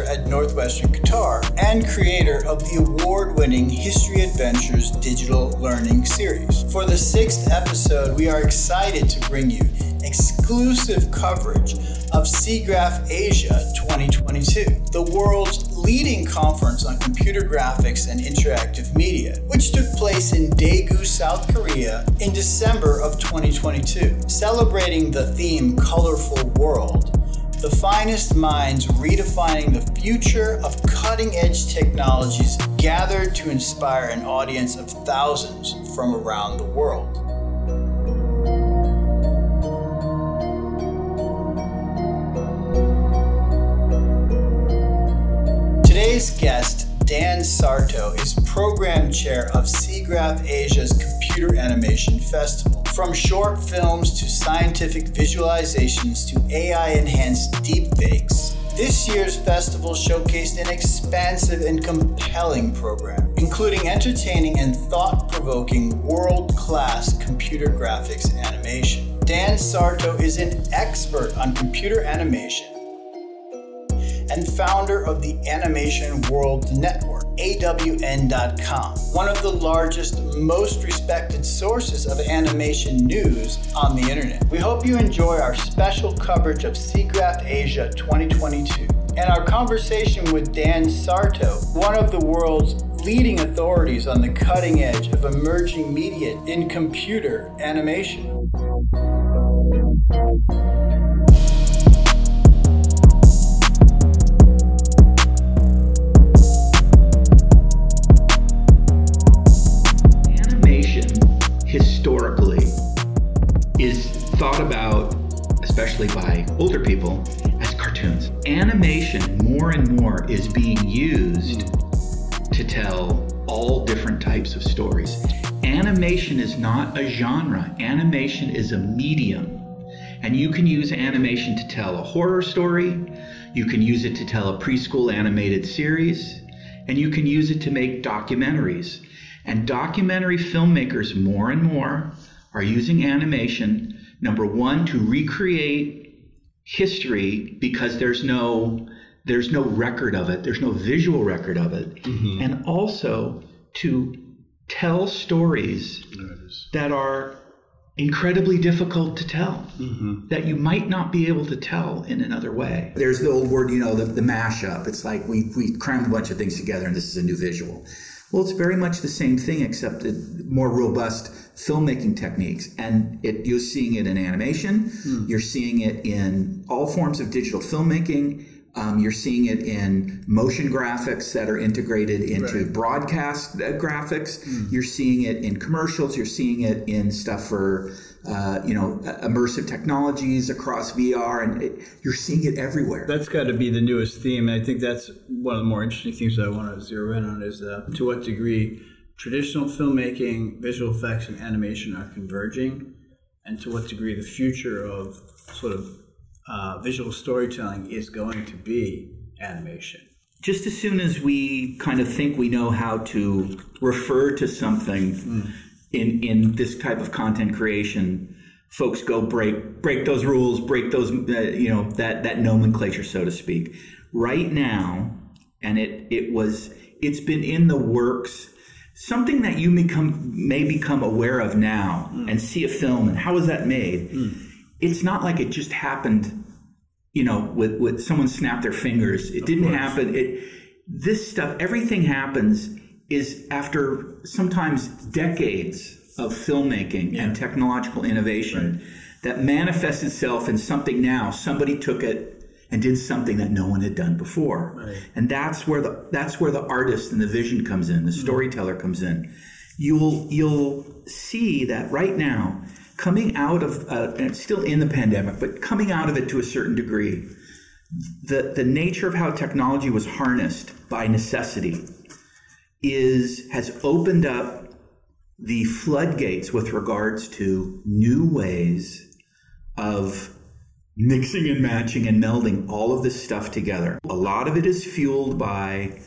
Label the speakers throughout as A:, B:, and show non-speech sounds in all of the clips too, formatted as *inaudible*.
A: professor at Northwestern Qatar and creator of the award winning History Adventures digital learning series. For the sixth episode, we are excited to bring you exclusive coverage of SIGGRAPH Asia 2022, the world's leading conference on computer graphics and interactive media, which took place in Daegu, South Korea in December of 2022. Celebrating the theme Colorful World, the finest minds redefining the future of cutting edge technologies gathered to inspire an audience of thousands from around the world. Today's guest, Dan Sarto, is chair of SIGGRAPH Asia's Computer Animation Festival. From short films to scientific visualizations to AI enhanced deepfakes, this year's festival showcased an expansive and compelling program, including entertaining and thought provoking world class computer graphics animation. Dan Sarto is an expert on computer animation and founder of the Animation World Network, AWN.com, one of the largest, most respected sources of animation news on the internet. We hope you enjoy our special coverage of SIGGRAPH Asia 2022 and our conversation with Dan Sarto, one of the world's leading authorities on the cutting edge of emerging media in computer animation.
B: Not a genre, animation is a medium. And you can use animation to tell a horror story, you can use it to tell a preschool animated series, and you can use it to make documentaries. And documentary filmmakers more and more are using animation, number one, to recreate history because there's no there's no record of it, there's no visual record of it, mm-hmm. and also to tell stories that are incredibly difficult to tell mm-hmm. that you might not be able to tell in another way. There's the old word, you know, the, the mashup. It's like we, we crammed a bunch of things together and this is a new visual. Well, it's very much the same thing, except more robust filmmaking techniques. And it, you're seeing it in animation, mm. you're seeing it in all forms of digital filmmaking. Um, you're seeing it in motion graphics that are integrated into right. broadcast uh, graphics. Mm. You're seeing it in commercials. You're seeing it in stuff for uh, you know, immersive technologies across VR, and it, you're seeing it everywhere.
A: That's got to be the newest theme. And I think that's one of the more interesting things that I want to zero in on is uh, to what degree traditional filmmaking, visual effects, and animation are converging, and to what degree the future of sort of uh, visual storytelling is going to be animation.
B: Just as soon as we kind of think we know how to refer to something. Mm in in this type of content creation folks go break break those rules break those uh, you know that that nomenclature so to speak right now and it it was it's been in the works something that you become may become aware of now mm. and see a film and how was that made mm. It's not like it just happened you know with with someone snapped their fingers it of didn't course. happen it this stuff everything happens is after sometimes decades of filmmaking yeah. and technological innovation right. that manifests itself in something now. Somebody took it and did something that no one had done before. Right. And that's where the that's where the artist and the vision comes in, the mm-hmm. storyteller comes in. You'll you'll see that right now, coming out of uh, and still in the pandemic, but coming out of it to a certain degree, the the nature of how technology was harnessed by necessity is has opened up the floodgates with regards to new ways of mixing and matching and melding all of this stuff together. A lot of it is fueled by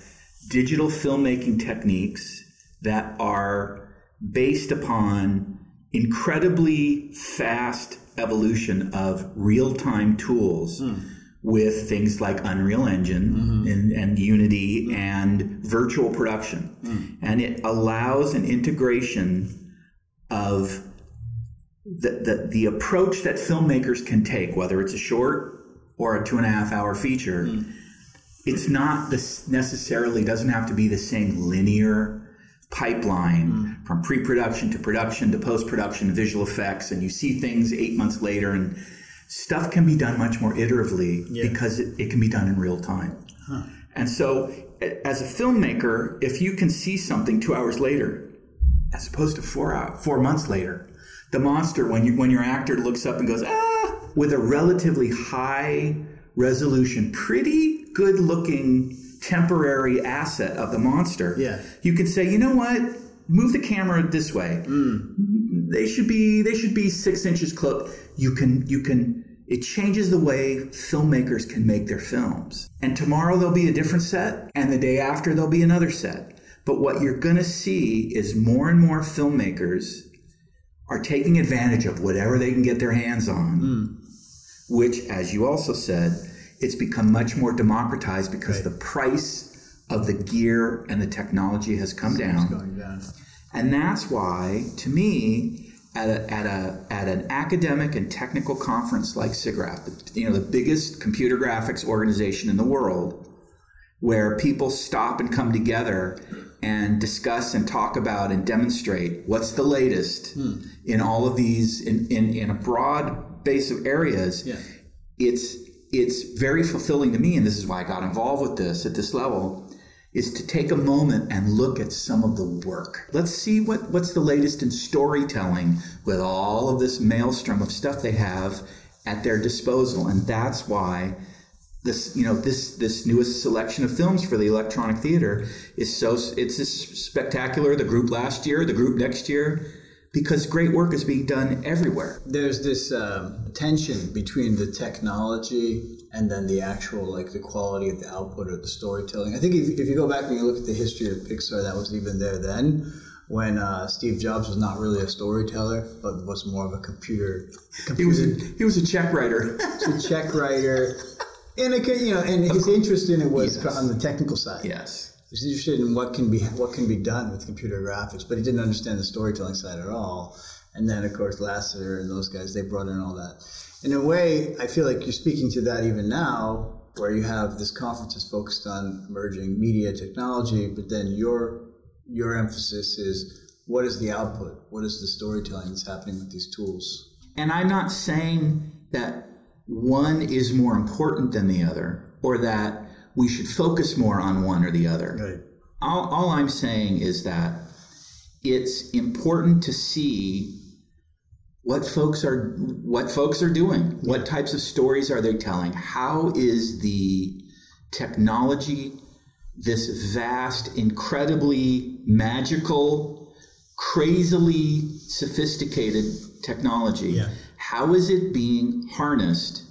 B: digital filmmaking techniques that are based upon incredibly fast evolution of real-time tools mm. with things like Unreal Engine mm-hmm. and, and, Unity mm. and virtual production. Mm. And it allows an integration of the, the, the approach that filmmakers can take, whether it's a short or a two and a half hour feature, mm. it's not this necessarily doesn't have to be the same linear pipeline mm. from pre-production to production to post-production to visual effects and you see things eight months later and stuff can be done much more iteratively yeah. because it, it, can be done in real time huh. and so as a filmmaker if you can see something two hours later as opposed to four hours, four months later the monster when you when your actor looks up and goes ah with a relatively high resolution pretty good looking temporary asset of the monster,
A: yeah.
B: you could say, you know what? Move the camera this way. Mm. They should be they should be six inches close. You can you can it changes the way filmmakers can make their films. And tomorrow there'll be a different set, and the day after there'll be another set. But what you're going to see is more and more filmmakers are taking advantage of whatever they can get their hands on, mm. which, as you also said, it's become much more democratized because right. the price of the gear and the technology has come down. down. And that's why, to me, at a, at a at an academic and technical conference like SIGGRAPH, you know, the biggest computer graphics organization in the world, where people stop and come together and discuss and talk about and demonstrate what's the latest hmm. in all of these in, in, in a broad base of areas.
A: Yeah.
B: It's it's very fulfilling to me, and this is why I got involved with this at this level, is to take a moment and look at some of the work. Let's see what, what's the latest in storytelling with all of this maelstrom of stuff they have at their disposal. And that's why this, you know, this this newest selection of films for the electronic theater is so it's spectacular. The group last year, the group next year because great work is being done everywhere.
A: There's this um, tension between the technology and then the actual like the quality of the output or the storytelling. I think if, if you go back and you look at the history of Pixar, that was even there then when uh, Steve Jobs was not really a storyteller, but was more of a computer.
B: computer he was a, he was a check writer. *laughs*
A: a check writer, and it, you know, and his interest in it was yes. on the technical side.
B: Yes
A: was interested in what can be what can be done with computer graphics, but he didn't understand the storytelling side at all. And then, of course, Lasseter and those guys, they brought in all that. In a way, I feel like you're speaking to that even now, where you have this conference is focused on emerging media technology, but then your your emphasis is what is the output? What is the storytelling that's happening with these tools?
B: And I'm not saying that one is more important than the other, or that we should focus more on one or the other.
A: Right.
B: All, all I'm saying is that it's important to see what folks are what folks are doing. What types of stories are they telling? How is the technology, this vast, incredibly magical, crazily sophisticated technology,
A: yeah.
B: how is it being harnessed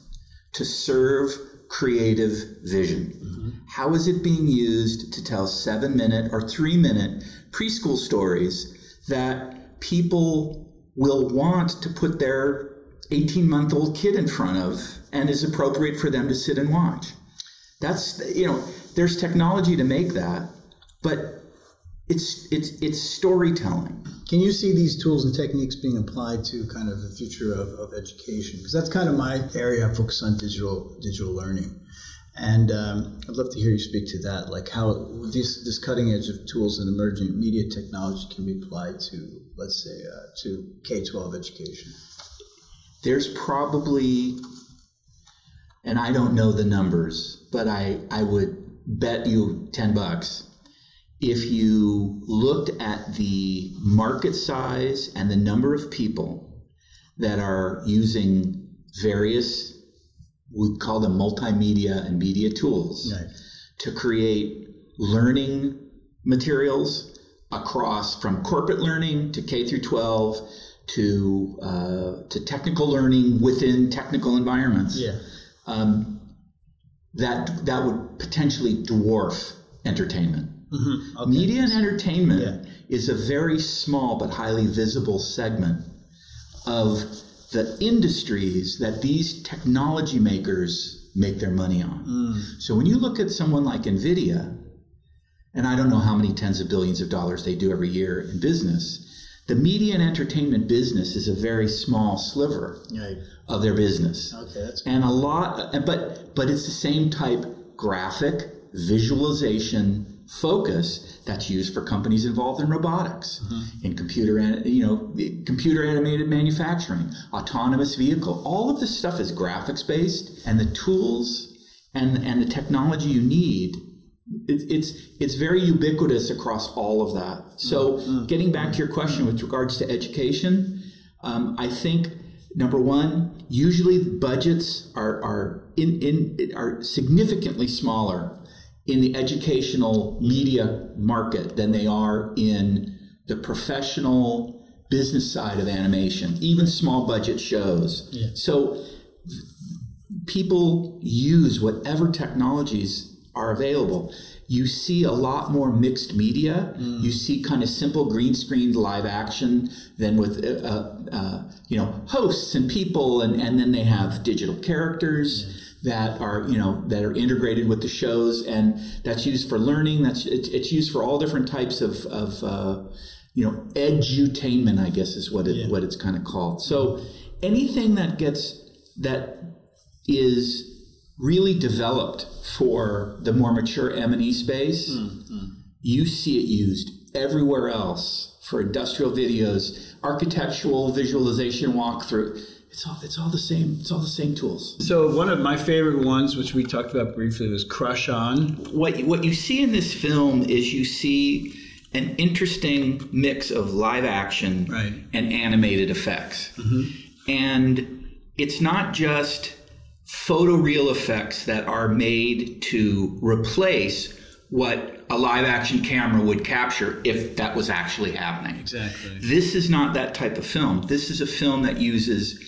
B: to serve creative vision? Mm-hmm. How is it being used to tell seven minute or three minute preschool stories that people will want to put their 18 month old kid in front of and is appropriate for them to sit and watch? That's, you know, there's technology to make that, but it's it's it's storytelling.
A: Can you see these tools and techniques being applied to kind of the future of, of education? Because that's kind of my area. I focus on digital digital learning. And um, I'd love to hear you speak to that, like how this, this cutting edge of tools and emerging media technology can be applied to, let's say, uh, to K 12 education.
B: There's probably, and I don't know the numbers, but I, I would bet you 10 bucks if you looked at the market size and the number of people that are using various we call them multimedia and media tools
A: right.
B: to create learning materials across from corporate learning to K through 12 to uh, to technical learning within technical environments.
A: Yeah.
B: Um, that that would potentially dwarf entertainment.
A: Mm-hmm. Okay.
B: Media and entertainment
A: Yeah.
B: is a very small but highly visible segment of the industries that these technology makers make their money on.
A: Mm.
B: So when you look at someone like Nvidia, and I don't know how many tens of billions of dollars they do every year in business, the media and entertainment business is a very small sliver
A: Right.
B: of their business
A: Okay, that's
B: and a lot but but it's the same type graphic visualization focus that's used for companies involved in robotics mm-hmm. in computer you know computer animated manufacturing autonomous vehicle. All of this stuff is graphics based and the tools and and the technology you need it, it's it's very ubiquitous across all of that. So mm-hmm. Mm-hmm. getting back to your question with regards to education um, I think number one, usually budgets are are in, in are significantly smaller in the educational media market than they are in the professional business side of animation, even small budget shows.
A: Yeah.
B: So people use whatever technologies are available. You see a lot more mixed media. You see kind of simple green screened live action than with uh, uh, you know hosts and people, and, and then they have digital characters that are you know that are integrated with the shows, and that's used for learning. That's it's, it's used for all different types of of uh, you know edutainment, I guess is what it
A: Yeah.
B: what it's kind of called. So anything that gets that is really developed for the more mature M&E space, you see it used everywhere else for industrial videos, architectural visualization walkthrough. It's all it's all the same. It's all the same tools.
A: So one of my favorite ones, which we talked about briefly, was Crush On.
B: What you- what you see in this film is you see an interesting mix of live action
A: Right.
B: and animated effects. Mm-hmm. And it's not just photoreal effects that are made to replace what a live action camera would capture if that was actually happening.
A: Exactly.
B: This is not that type of film. This is a film that uses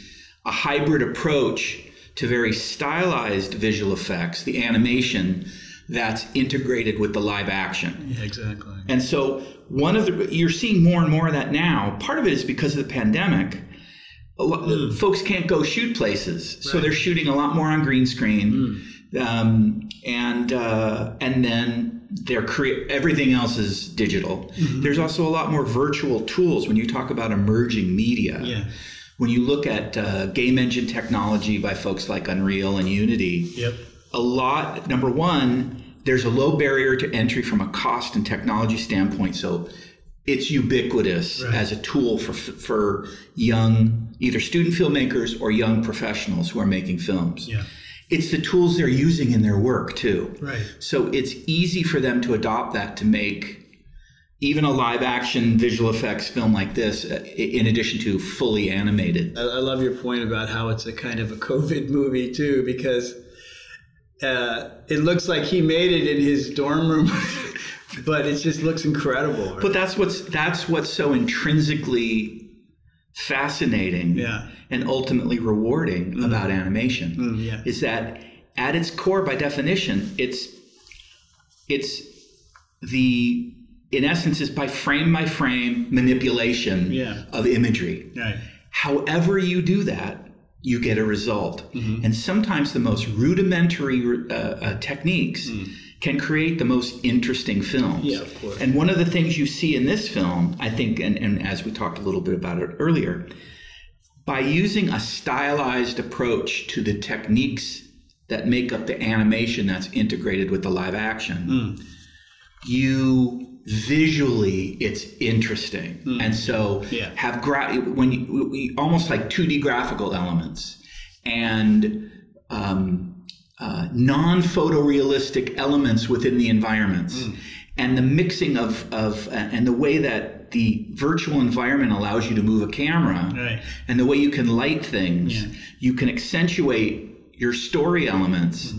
B: a hybrid approach to very stylized visual effects, the animation that's integrated with the live action.
A: Yeah, exactly.
B: And so one of the you're seeing more and more of that now. Part of it is because of the pandemic. A lo- Folks can't go shoot places, so they're shooting a lot more on green screen, um, and uh, and then they're crea- everything else is digital. There's also a lot more virtual tools when you talk about emerging media.
A: Yeah.
B: When you look at uh, game engine technology by folks like Unreal and Unity,
A: Yep.
B: a lot number one there's a low barrier to entry from a cost and technology standpoint so it's ubiquitous
A: Right.
B: as a tool for for young either student filmmakers or young professionals who are making films
A: Yeah.
B: it's the tools they're using in their work too
A: Right.
B: so it's easy for them to adopt that to make even a live action visual effects film like this uh, in addition to fully animated
A: I, I love your point about how it's a kind of a COVID movie too, because uh, it looks like he made it in his dorm room, *laughs* but it just looks incredible.
B: But that's what's that's what's so intrinsically fascinating
A: Yeah.
B: and ultimately rewarding about animation
A: Mm, yeah.
B: is that at its core by definition it's it's the in essence is by frame by frame manipulation
A: Yeah.
B: of imagery
A: Right.
B: however you do that you get a result and sometimes the most rudimentary uh, uh, techniques can create the most interesting films
A: Yeah, of course.
B: and one of the things you see in this film i think and, and as we talked a little bit about it earlier by using a stylized approach to the techniques that make up the animation that's integrated with the live action you visually it's interesting and so
A: Yeah.
B: have gra- when you we, almost like 2d graphical elements and um, uh, non-photorealistic elements within the environments and the mixing of, of uh, and the way that the virtual environment allows you to move a camera
A: Right.
B: and the way you can light things
A: Yeah.
B: you can accentuate your story elements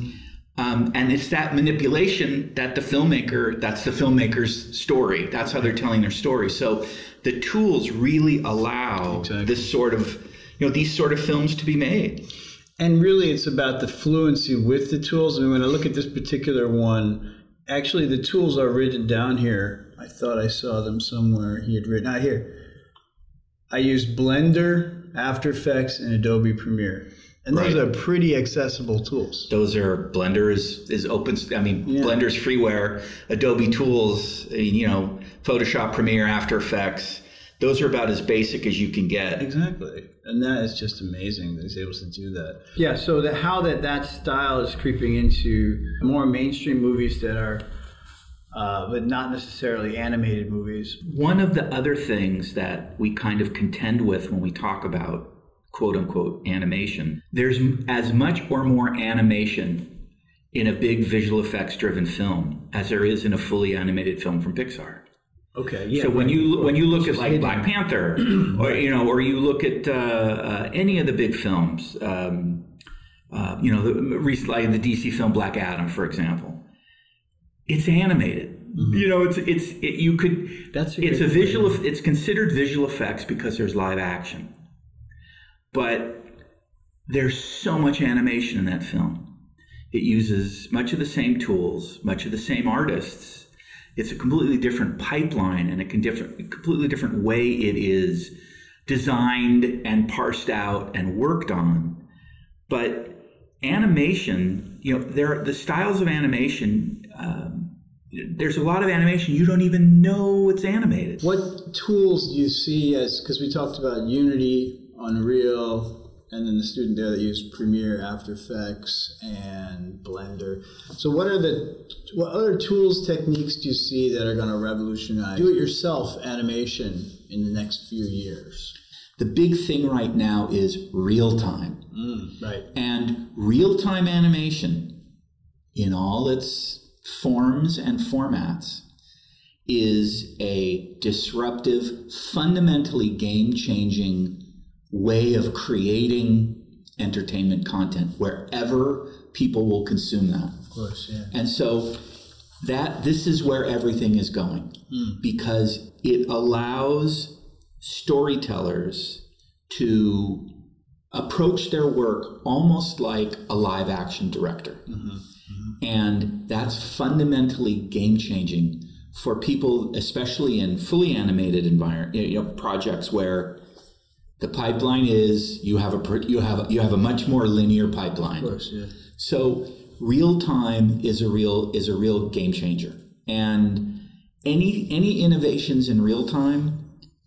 B: Um, and it's that manipulation that the filmmaker, that's the filmmaker's story. That's how they're telling their story. So the tools really allow
A: Exactly.
B: this sort of, you know, these sort of films to be made.
A: And really, it's about the fluency with the tools. I mean, when I look at this particular one, actually, the tools are written down here. I thought I saw them somewhere. He had written out here. I used Blender, After Effects, and Adobe Premiere. And those
B: Right.
A: are pretty accessible tools.
B: Those are Blender is, is open. I mean,
A: Yeah.
B: Blender's freeware. Adobe tools, uh, you know, Photoshop, Premiere, After Effects. Those are about as basic as you can get.
A: Exactly. And that is just amazing that he's able to do that. Yeah, so that how that that style is creeping into more mainstream movies that are uh, but not necessarily animated movies.
B: One of the other things that we kind of contend with when we talk about quote unquote animation, there's as much or more animation in a big visual effects driven film as there is in a fully animated film from Pixar.
A: Okay, yeah.
B: so when you when you look at like
A: hidden.
B: Black Panther, *clears throat* or you know, or you look at uh, uh, any of the big films, um, uh, you know, the like the DC film Black Adam, for example, it's animated. You know, it's it's it, you could.
A: Mm-hmm. That's a
B: it's a visual. It's considered visual effects because there's live action, but there's so much animation in that film. It uses much of the same tools, much of the same artists. It's a completely different pipeline and a completely different way it is designed and parsed out and worked on. But animation, you know, there the styles of animation. Um, there's a lot of animation you don't even know it's animated.
A: What tools do you see as because we talked about Unity, Unreal, and then the student there that used Premiere, After Effects, and Blender. So what are the what other tools, techniques do you see that are going to revolutionize do-it-yourself animation in the next few years?
B: The big thing right now is real time.
A: Mm, right.
B: And real time animation, in all its forms and formats, is a disruptive, fundamentally game changing way of creating entertainment content wherever people will consume that.
A: Of course, yeah.
B: And so that this is where everything is going hmm. because it allows storytellers to approach their work almost like a live action director. Mm-hmm. Mm-hmm. And that's fundamentally game changing for people, especially in fully animated environment you know, projects where the pipeline is you have a you have you have a much more linear pipeline.
A: Of course, yeah.
B: So real time is a real is a real game changer. And any any innovations in real time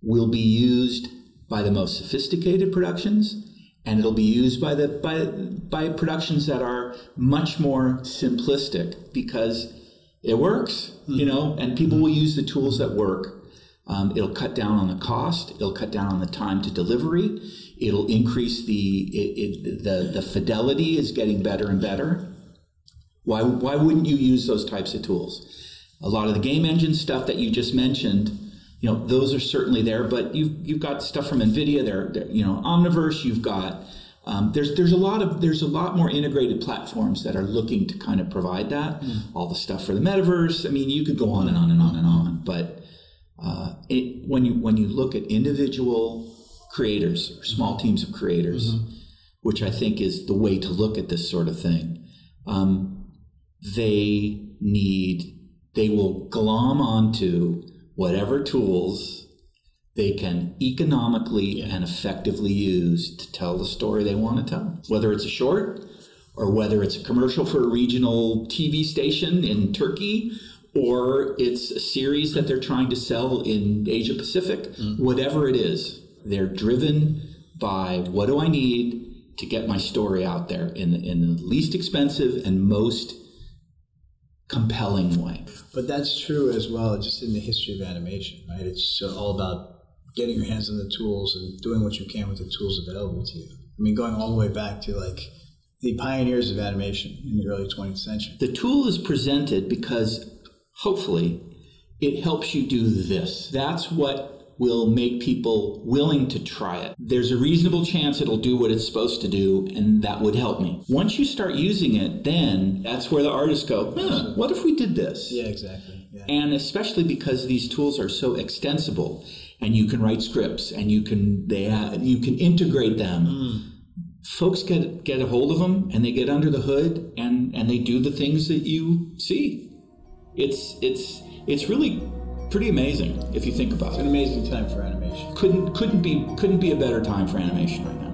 B: will be used by the most sophisticated productions and it'll be used by the by by productions that are much more simplistic because it works, you mm-hmm. know, and people mm-hmm. will use the tools that work. Um, it'll cut down on the cost. It'll cut down on the time to delivery. It'll increase the it, it, the the fidelity is getting better and better. Why why wouldn't you use those types of tools? A lot of the game engine stuff that you just mentioned, you know, those are certainly there. But you've you've got stuff from Nvidia. There, there you know, Omniverse. You've got um, there's there's a lot of there's a lot more integrated platforms that are looking to kind of provide that. All the stuff for the metaverse. I mean, you could go on and on and on and on. But uh, it, when you when you look at individual creators or small teams of creators, which I think is the way to look at this sort of thing, um, they need they will glom onto whatever tools they can economically and effectively use to tell the story they want to tell, whether it's a short or whether it's a commercial for a regional TV station in Turkey or it's a series that they're trying to sell in Asia Pacific, mm-hmm. whatever it is, they're driven by what do I need to get my story out there in the, in the least expensive and most compelling way.
A: But that's true as well, just in the history of animation, right? It's all about getting your hands on the tools and doing what you can with the tools available to you. I mean, going all the way back to like the pioneers of animation in the early 20th century.
B: The tool is presented because hopefully it helps you do this. That's what will make people willing to try it. There's a reasonable chance it'll do what it's supposed to do, and that would help me. Once you start using it, then that's where the artists go, what if we did this?
A: Yeah, exactly. Yeah.
B: And especially because these tools are so extensible and you can write scripts and you can they have, you can integrate them. Mm. Folks get get a hold of them and they get under the hood and and they do the things that you see. It's it's it's really pretty amazing if you think about
A: it's
B: it.
A: It's an amazing time for animation.
B: Couldn't couldn't be couldn't be a better time for animation right now.